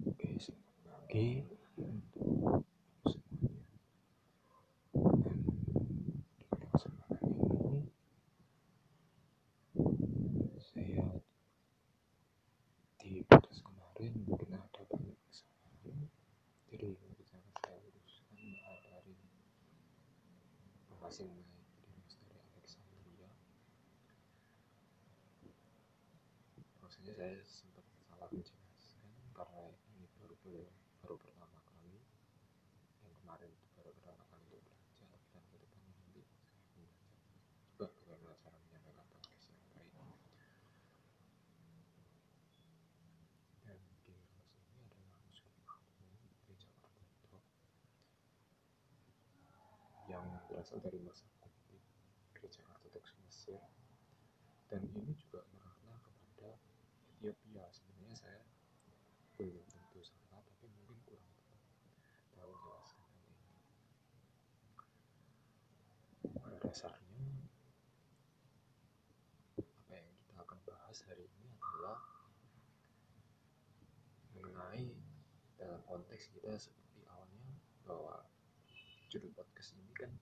Oke, untuk semuanya. Dan kesempatan ini saya di kemarin mungkin ada banyak. Jadi saya dari dari. Maksudnya saya sempat salah menjelaskan karena ini baru baru pertama kali yang kemarin itu baru pertama kali untuk belajar dan ke depannya nanti saya akan belajar juga bagaimana cara menyampaikan podcast yang baik dan di kelas ini adalah muslim aku gereja ortodok yang berasal dari masa kutip gereja ortodoks Mesir. Dan ini juga mengarah kepada Ethiopia. Sebenarnya saya belum tentu salah tapi mungkin kurang dalam menjelaskan hal ini. Pada dasarnya apa yang kita akan bahas hari ini adalah mengenai dalam konteks kita seperti awalnya bahwa judul podcast ini kan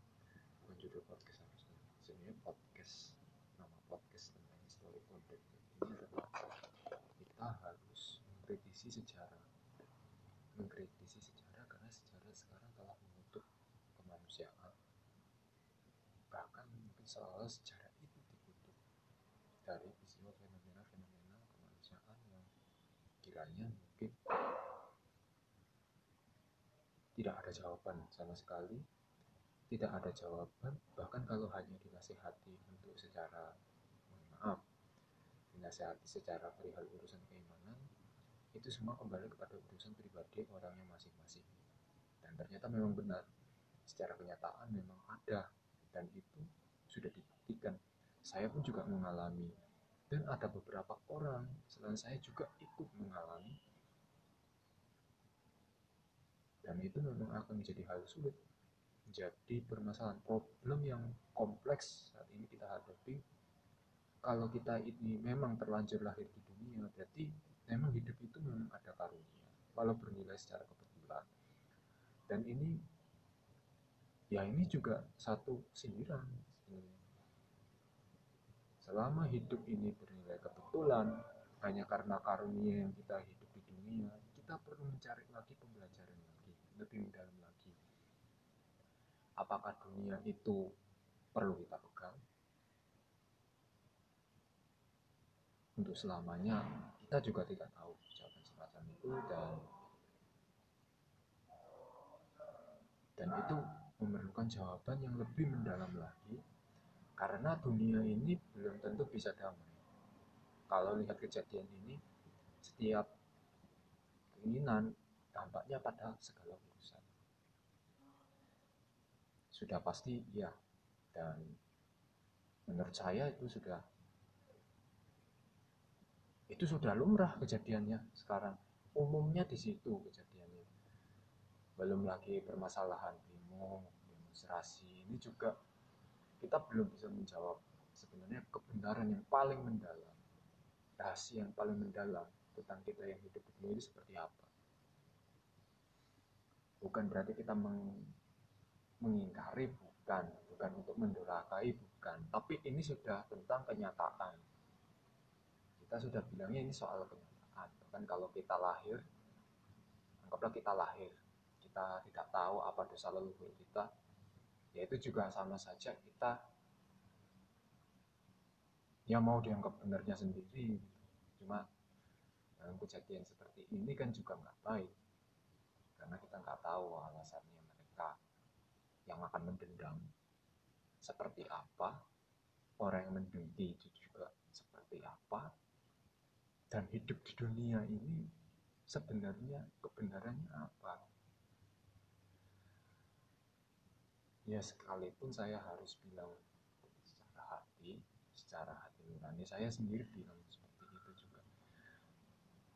bukan judul podcast harusnya sebenarnya podcast nama podcast tentang story content. Ini adalah kita harus mengkritisi sejarah. Mengkritisi sejarah karena sejarah sekarang telah menutup kemanusiaan. Bahkan mungkin seolah sejarah itu dikutuk dari peristiwa fenomena-fenomena kemanusiaan yang kiranya mungkin tidak ada jawaban sama sekali tidak ada jawaban bahkan kalau hanya dinasehati untuk secara mohon maaf dinasehati secara perihal urusan keimanan itu semua kembali kepada urusan pribadi orangnya masing-masing. Dan ternyata memang benar secara kenyataan memang ada dan itu sudah dibuktikan. Saya pun juga mengalami dan ada beberapa orang selain saya juga ikut mengalami. Dan itu memang akan menjadi hal sulit menjadi permasalahan problem yang kompleks saat ini kita hadapi. Kalau kita ini memang terlanjur lahir di dunia berarti memang hidup itu memang ada karunia walau bernilai secara kebetulan. Dan ini ya ini juga satu sindiran. Selama hidup ini bernilai kebetulan hanya karena karunia yang kita hidup di dunia kita perlu mencari lagi pembelajaran lagi lebih mendalam lagi apakah dunia itu perlu kita pegang? Untuk selamanya kita juga tidak tahu jawaban semacam itu dan dan itu memerlukan jawaban yang lebih mendalam lagi. Karena dunia ini belum tentu bisa damai. Kalau lihat kejadian ini setiap keinginan dampaknya pada segala urusan sudah pasti iya. Dan menurut saya itu sudah itu sudah lumrah kejadiannya sekarang. Umumnya di situ kejadiannya. Belum lagi permasalahan demo demonstrasi ini juga kita belum bisa menjawab sebenarnya kebenaran yang paling mendalam rahasia yang paling mendalam tentang kita yang hidup di dunia ini seperti apa. Bukan berarti kita meng, mengingkari bukan bukan untuk mendurakai bukan. Tapi ini sudah tentang kenyataan. Kita sudah bilangnya ini soal kenyataan. Bahkan kalau kita lahir anggaplah kita lahir kita tidak tahu apa dosa leluhur kita ya itu juga sama saja kita ya mau dianggap benarnya sendiri. Cuma dalam kejadian seperti ini kan juga nggak baik. Karena kita nggak tahu alasannya mereka yang akan mendendam seperti apa orang yang mendengki itu juga seperti apa dan hidup di dunia ini sebenarnya kebenarannya apa. Ya sekalipun saya harus bilang secara hati secara hati nurani saya sendiri bilang seperti itu juga.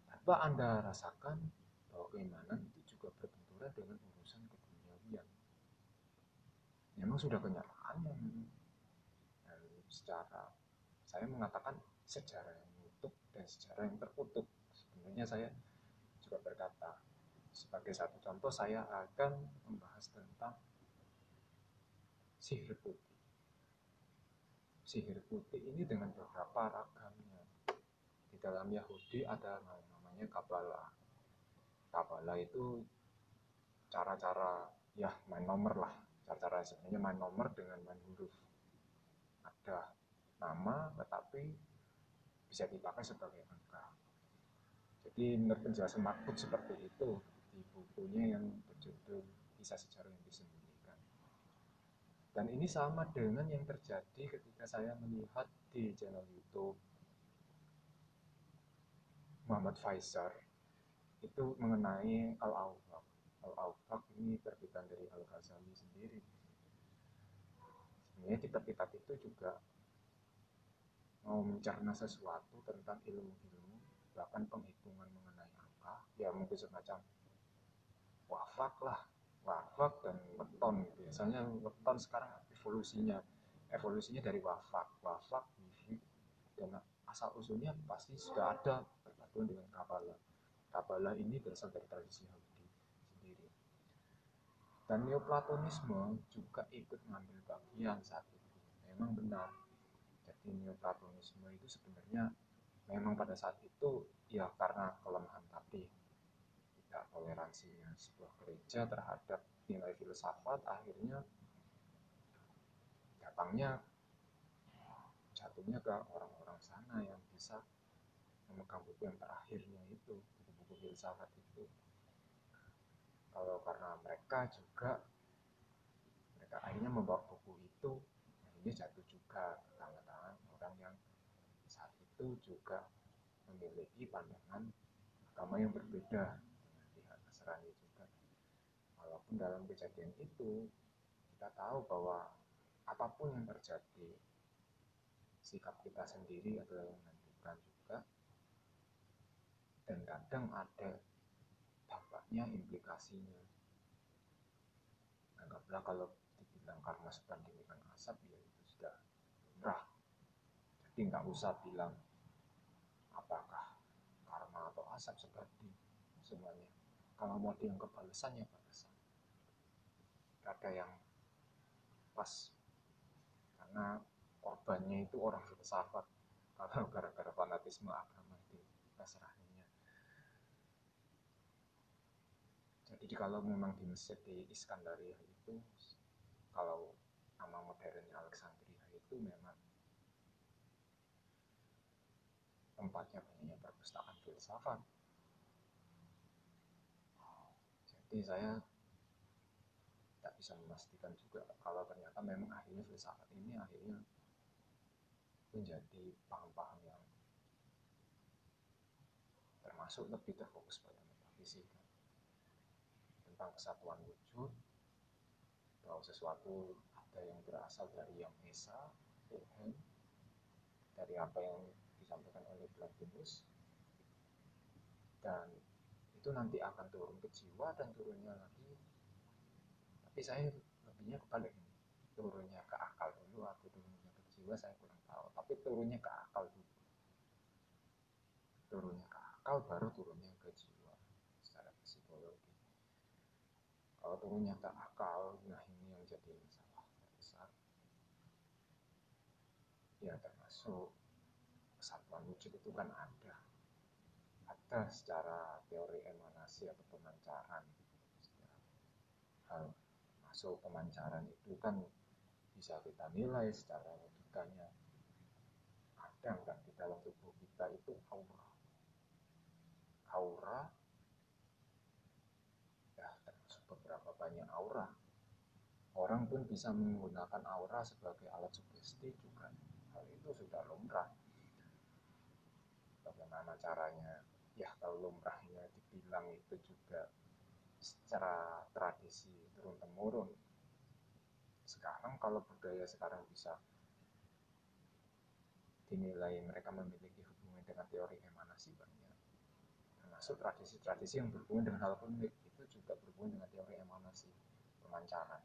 Tanpa anda rasakan bahwa keimanan itu juga berbenturan dengan urusan keduniawian memang sudah kenyataannya dan secara saya mengatakan sejarah yang menutup dan sejarah yang tertutup sebenarnya saya juga berkata sebagai satu contoh saya akan membahas tentang sihir putih. Sihir putih ini dengan beberapa ragamnya. Di dalam Yahudi ada namanya Kabbalah. Kabbalah itu cara-cara ya main nomor lah cara-cara sebenarnya main nomor dengan main huruf. Ada nama tetapi bisa dipakai sebagai angka. Jadi menurut penjelasan Mahfud seperti itu di bukunya yang berjudul kisah sejarah yang disembunyikan. Dan ini sama dengan yang terjadi ketika saya melihat di channel YouTube Muhammad Faisal itu mengenai Al-Awfaq Al-Awfaq ini terbitan dari Al-Ghazali sendiri. Sebenarnya kitab-kitab itu juga mau mencerna sesuatu tentang ilmu-ilmu bahkan penghitungan mengenai angka ya mungkin semacam wafak lah wafak dan weton. Biasanya weton sekarang evolusinya evolusinya dari wafak wafak dan asal usulnya pasti sudah ada berpaduan dengan kabalah kabalah ini berasal dari tradisi dan Neoplatonisme juga ikut mengambil bagian saat itu. Memang benar. Jadi Neoplatonisme itu sebenarnya memang pada saat itu ya karena kelemahan tadi tidak toleransinya sebuah gereja terhadap nilai filsafat akhirnya datangnya jatuhnya ke orang-orang sana yang bisa memegang buku yang terakhirnya itu buku-buku filsafat itu kalau karena mereka juga mereka akhirnya membawa buku itu akhirnya jatuh juga ke tangan-tangan orang yang saat itu juga memiliki pandangan agama yang berbeda pihak Nasrani juga. Walaupun dalam kejadian itu kita tahu bahwa apa pun yang terjadi sikap kita sendiri adalah yang menentukan juga. Dan kadang ada dampaknya implikasinya. Anggaplah kalau dibilang karena dengan asap ya itu sudah lumrah. Jadi nggak usah bilang apakah karma atau asap sebanding semuanya. Kalau mau dianggap balasan ya balasan. Ada yang pas. Karena korbannya itu orang filsafat kalau gara-gara fanatisme agama itu terserah jadi kalau memang di Mesir di Iskandaria itu kalau nama modernnya Alexandria itu memang tempatnya banyaknya perpustakaan filsafat. Jadi saya tidak bisa memastikan juga kalau ternyata memang akhirnya filsafat ini akhirnya menjadi paham-paham yang termasuk lebih terfokus pada metafisika tentang kesatuan wujud bahwa sesuatu ada yang berasal dari yang esa Tuhan dari apa yang disampaikan oleh Plotinus dan itu nanti akan turun ke jiwa dan turunnya lagi. Tapi saya lebihnya kebalik. Turunnya ke akal dulu atau turunnya ke jiwa saya kurang tahu. Tapi turunnya ke akal dulu. Turunnya ke akal baru turunnya ke jiwa kalau turunnya ke akal nah ini yang jadi masalah terbesar. Ya termasuk kesatuan wujud itu kan ada. Ada secara teori emanasi atau pemancaran. Hal masuk pemancaran itu kan bisa kita nilai secara logikanya. Ada nggak di dalam tubuh kita itu aura? Aura banyak aura. Orang pun bisa menggunakan aura sebagai alat sugesti juga. Hal itu sudah lumrah. Bagaimana caranya? Ya kalau lumrahnya dibilang itu juga secara tradisi turun temurun. Sekarang kalau budaya sekarang bisa dinilai mereka memiliki hubungan dengan teori emanasi banyak termasuk tradisi-tradisi yang berhubungan dengan hal itu juga berhubungan dengan teori emanasi pemancaran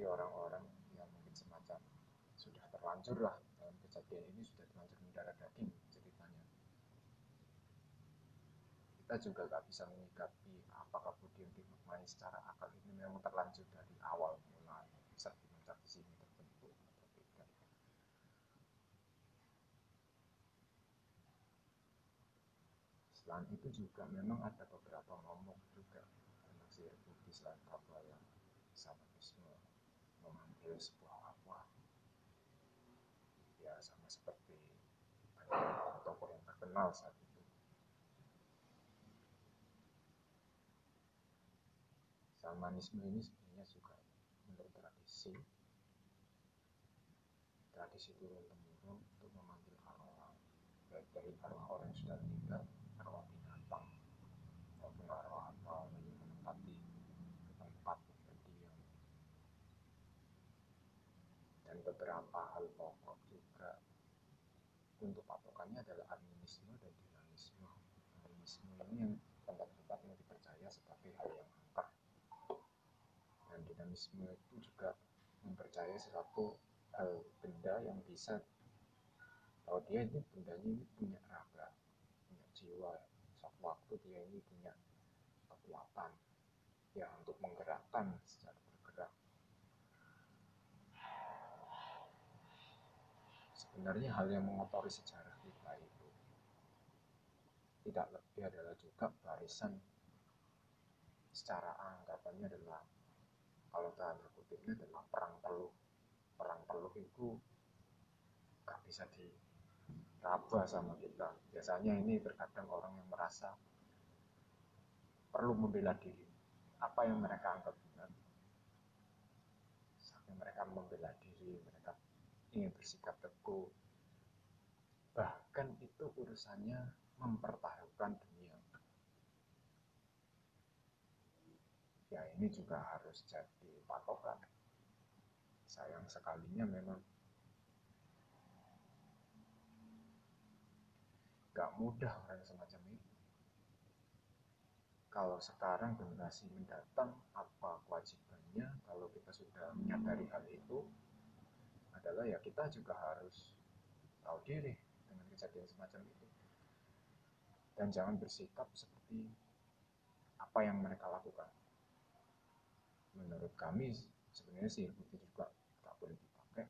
jadi orang-orang yang mungkin semacam sudah terlanjur lah dalam kejadian ini sudah terlanjur mendarah daging ceritanya. Kita juga nggak bisa menyikapi apakah budi yang dimaknai secara akal ini memang terlanjur dari awal mulai sedimen di sini terbentuk atau tidak. Selain itu juga memang ada beberapa ngomong juga sihir budi selain yang samanisme memanggil sebuah apa ya sama seperti banyak tokoh yang terkenal saat Shamanisme ini sebenarnya juga menurut tradisi tradisi turun temurun untuk memanggil arwah baik dari arwah orang yang sudah meninggal arwah binatang maupun arwah apa yang menempati tempat berdiam dan beberapa hal pokok juga untuk patokannya animisme dan dinamisme animisme ini yang tempat-tempat yang dipercaya sebagai hal yang dinamisme itu juga mempercayai sesuatu hal benda yang bisa kalau dia ini bendanya ini punya raga punya jiwa suatu waktu dia ini punya kekuatan ya untuk menggerakkan secara bergerak. Sebenarnya hal yang mengotori sejarah kita itu tidak lebih adalah juga barisan secara anggapannya adalah kalau tanda kutipnya adalah perang peluh. Perang peluh itu gak bisa diraba sama kita. Biasanya ini terkadang orang yang merasa perlu membela diri. Apa yang mereka anggap benar? Sampai mereka membela diri mereka ingin bersikap teguh. Bahkan itu urusannya mempertaruhkan dunia. Ya ini juga harus jadi patokan. Sayang sekalinya memang gak mudah orang semacam itu kalau sekarang generasi mendatang apa kewajibannya? Kalau kita sudah menyadari hal itu adalah ya kita juga harus tahu diri dengan kejadian semacam itu dan jangan bersikap seperti apa yang mereka lakukan. Menurut kami sebenarnya sih budi juga tak boleh dipakai.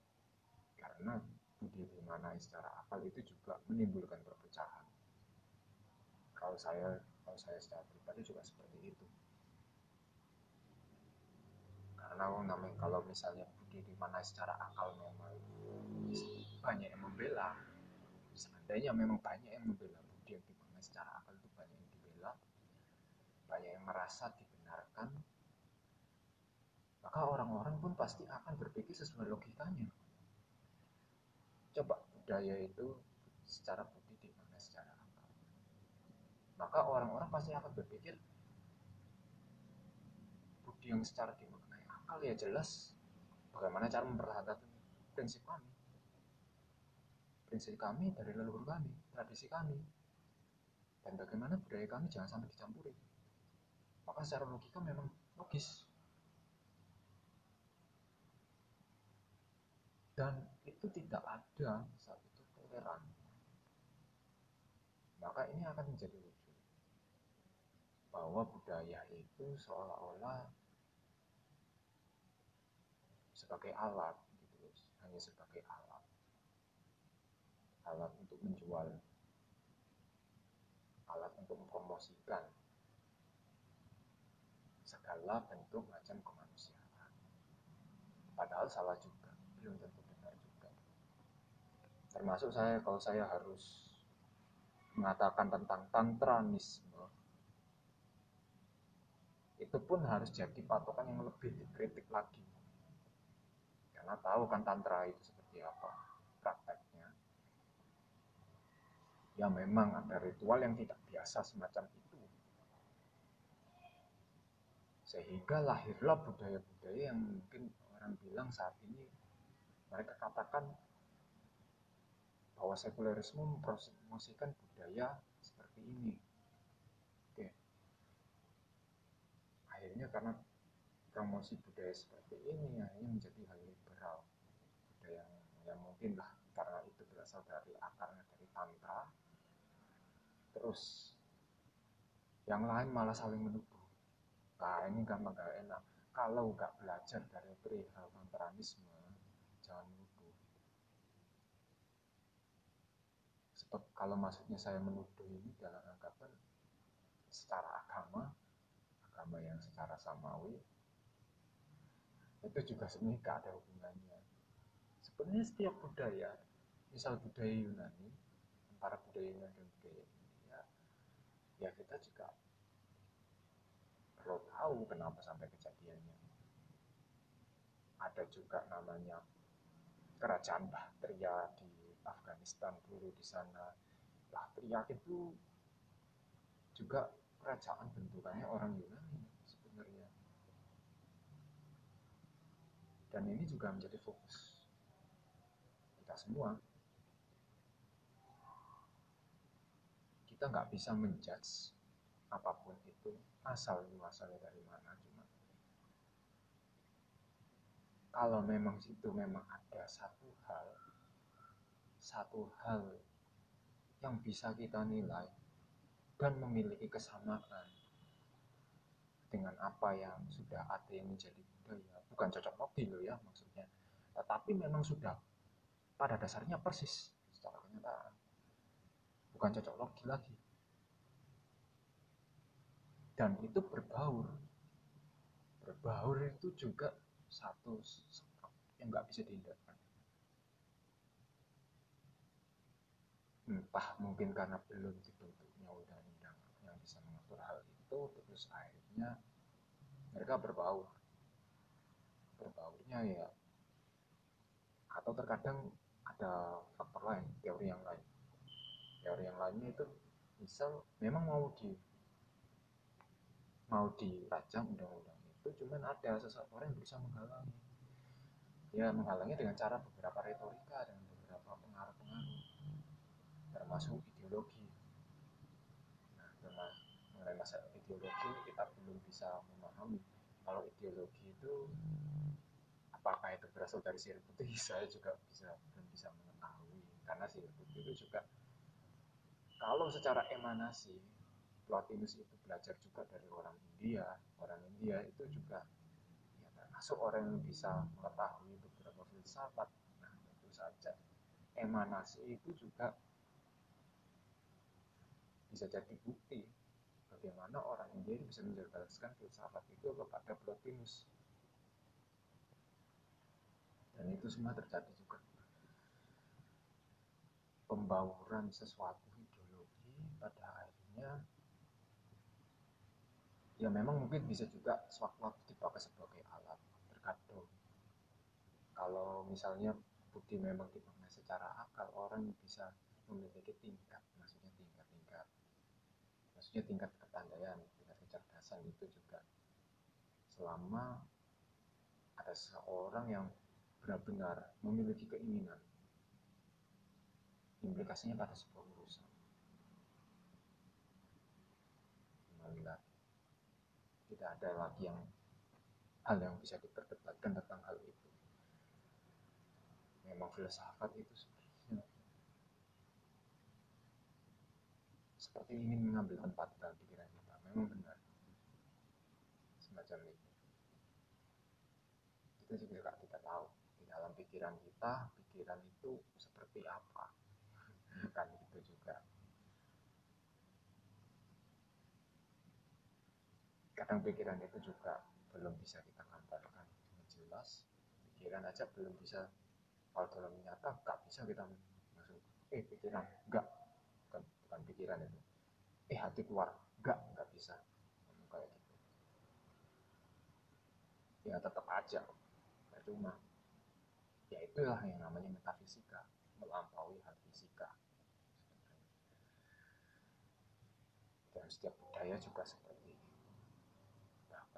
Karena budi di mana secara akal itu juga menimbulkan perpecahan. Kalau saya kalau saya secara pribadi juga seperti itu. Karena namanya kalau misalnya budi di mana secara akal memang banyak yang membela seandainya memang banyak yang membela secara akal itu banyak yang dibela banyak yang merasa dibenarkan maka orang-orang pun pasti akan berpikir sesuai logikanya. Coba budaya itu secara budi di mana secara akal. Maka orang-orang pasti akan berpikir budi yang secara dimaknai akal ya jelas bagaimana cara mempertahankan prinsip kami. Prinsip kami dari leluhur kami, tradisi kami. Dan bagaimana budaya kami jangan sampai dicampuri. Maka secara logika memang logis. Dan itu tidak ada saat itu toleran. Maka ini akan menjadi lucu bahwa budaya itu seolah-olah sebagai alat gitu hanya sebagai alat. Alat untuk menjual alat untuk mempromosikan segala bentuk macam kemanusiaan. Padahal salah juga belum tentu termasuk saya kalau saya harus mengatakan tentang tantranisme itu pun harus jadi patokan yang lebih dikritik lagi. Karena tahu kan tantra itu seperti apa ya memang ada ritual yang tidak biasa semacam itu sehingga lahirlah budaya-budaya yang mungkin orang bilang saat ini mereka katakan bahwa sekulerisme mempromosikan budaya seperti ini. Oke. Akhirnya karena promosi budaya seperti ini akhirnya menjadi hal liberal. Budaya yang, yang mungkin lah karena itu berasal dari akarnya dari tantra. Terus. Yang lain malah saling menuduh nah ini gampang gak enak. Kalau nggak belajar dari perihal kontranisme jangan menuduh sebab kalau maksudnya saya menuduh ini dalam anggapan secara agama agama yang secara samawi itu juga sebenarnya gak ada hubungannya. Sebenarnya setiap budaya misal budaya Yunani antara budaya Yunani dan budaya ya kita juga perlu tahu kenapa sampai kejadiannya. Ada juga namanya kerajaan Bahtria di Afghanistan dulu di sana. Bahtria itu juga kerajaan bentukannya orang Yunani sebenarnya. Dan ini juga menjadi fokus kita semua kita nggak bisa menjudge apa pun itu asal muasalnya dari mana cuma kalau memang situ memang ada satu hal satu hal yang bisa kita nilai dan memiliki kesamaan dengan apa yang sudah ada yang menjadi budaya bukan cocok logi loh ya maksudnya. Tetapi memang sudah pada dasarnya persis secara kenyataan bukan cocok logi lagi. Dan itu berbaur. Berbaur itu juga satu yang nggak bisa dihindarkan. Entah mungkin karena belum dibentuknya undang-undang yang bisa mengatur hal itu terus akhirnya mereka berbaur. Berbaurnya ya atau terkadang ada faktor lain teori yang lain teori yang lainnya itu misal memang mau di mau dirajang undang-undang itu cuman ada seseorang yang berusaha menghalangi. Ya menghalangi dengan cara beberapa retorika dan beberapa pengaruh-pengaruh termasuk ideologi. Nah mengenai masalah ideologi kita belum bisa memahami kalau ideologi itu apakah itu berasal dari sirip putih saya juga bisa belum bisa mengetahui karena sirip putih itu juga kalau secara emanasi Plotinus itu belajar juga dari orang India. Orang India itu juga ya termasuk orang yang bisa mengetahui beberapa filsafat. Nah tentu saja emanasi itu juga bisa jadi bukti bagaimana orang India bisa menjelaskan filsafat itu kepada Plotinus dan itu semua terjadi juga. Pembauran sesuatu pada akhirnya ya memang mungkin bisa juga sewaktu-waktu dipakai sebagai alat terkadang kalau misalnya bukti memang dipakai secara akal orang bisa memiliki tingkat maksudnya tingkat-tingkat maksudnya tingkat kepandaian tingkat kecerdasan itu juga. Selama ada seorang yang benar-benar memiliki keinginan implikasinya pada sebuah urusan lagi tidak ada lagi yang hal yang bisa diperdebatkan tentang hal itu. Memang filsafat itu seperti ingin mengambil tempat dalam pikiran kita. Memang benar. Semacam itu. Kita juga tidak tahu dalam pikiran kita pikiran itu seperti apa. Kan itu juga kadang pikiran itu juga belum bisa kita gambarkan dengan jelas pikiran aja belum bisa kalau dalam nyata nggak bisa kita masuk eh pikiran enggak bukan bukan pikiran itu. Eh hati keluar. Enggak nggak bisa. Kayak gitu. Ya tetap aja cuma. Ya itulah yang namanya metafisika. Melampaui hal fisika. Dan setiap budaya juga seperti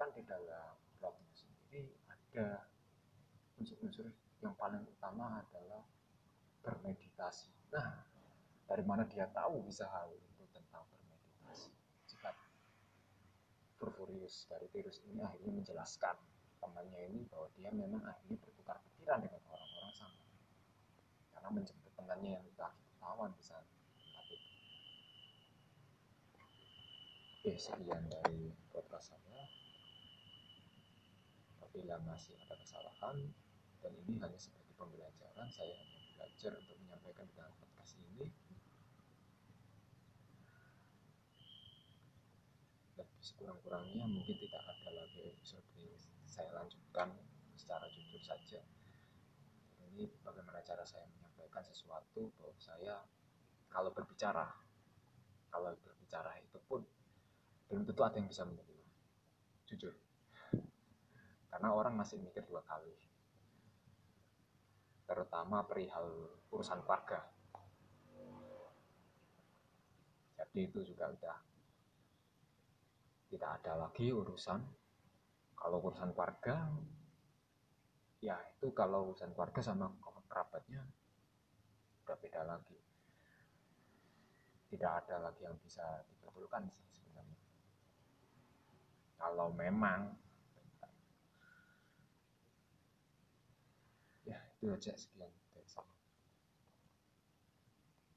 bahkan di dalam plotnya sendiri ada unsur-unsur yang paling utama adalah bermeditasi. Nah dari mana dia tahu bisa hal itu tentang bermeditasi? Jika Furfurius dari Tirus ini akhirnya menjelaskan temannya ini bahwa dia memang akhirnya bertukar pikiran dengan orang-orang sama. Karena menjemput temannya yang entah tawan di sana. Oke, sekian dari podcast saya. Apabila masih ada kesalahan, dan ini hanya sebagai pembelajaran, saya hanya belajar untuk menyampaikan dalam podcast ini. Lebih sekurang-kurangnya mungkin tidak ada lagi episode ini. Saya lanjutkan secara jujur saja. Ini bagaimana cara saya menyampaikan sesuatu bahwa saya kalau berbicara, kalau berbicara itu pun belum tentu ada yang bisa menerima. Jujur. Karena orang masih mikir dua kali. Terutama perihal urusan keluarga. Jadi itu juga udah tidak ada lagi urusan kalau urusan keluarga ya itu kalau urusan keluarga sama kerabatnya udah beda lagi tidak ada lagi yang bisa dibetulkan sebenarnya kalau memang ya itu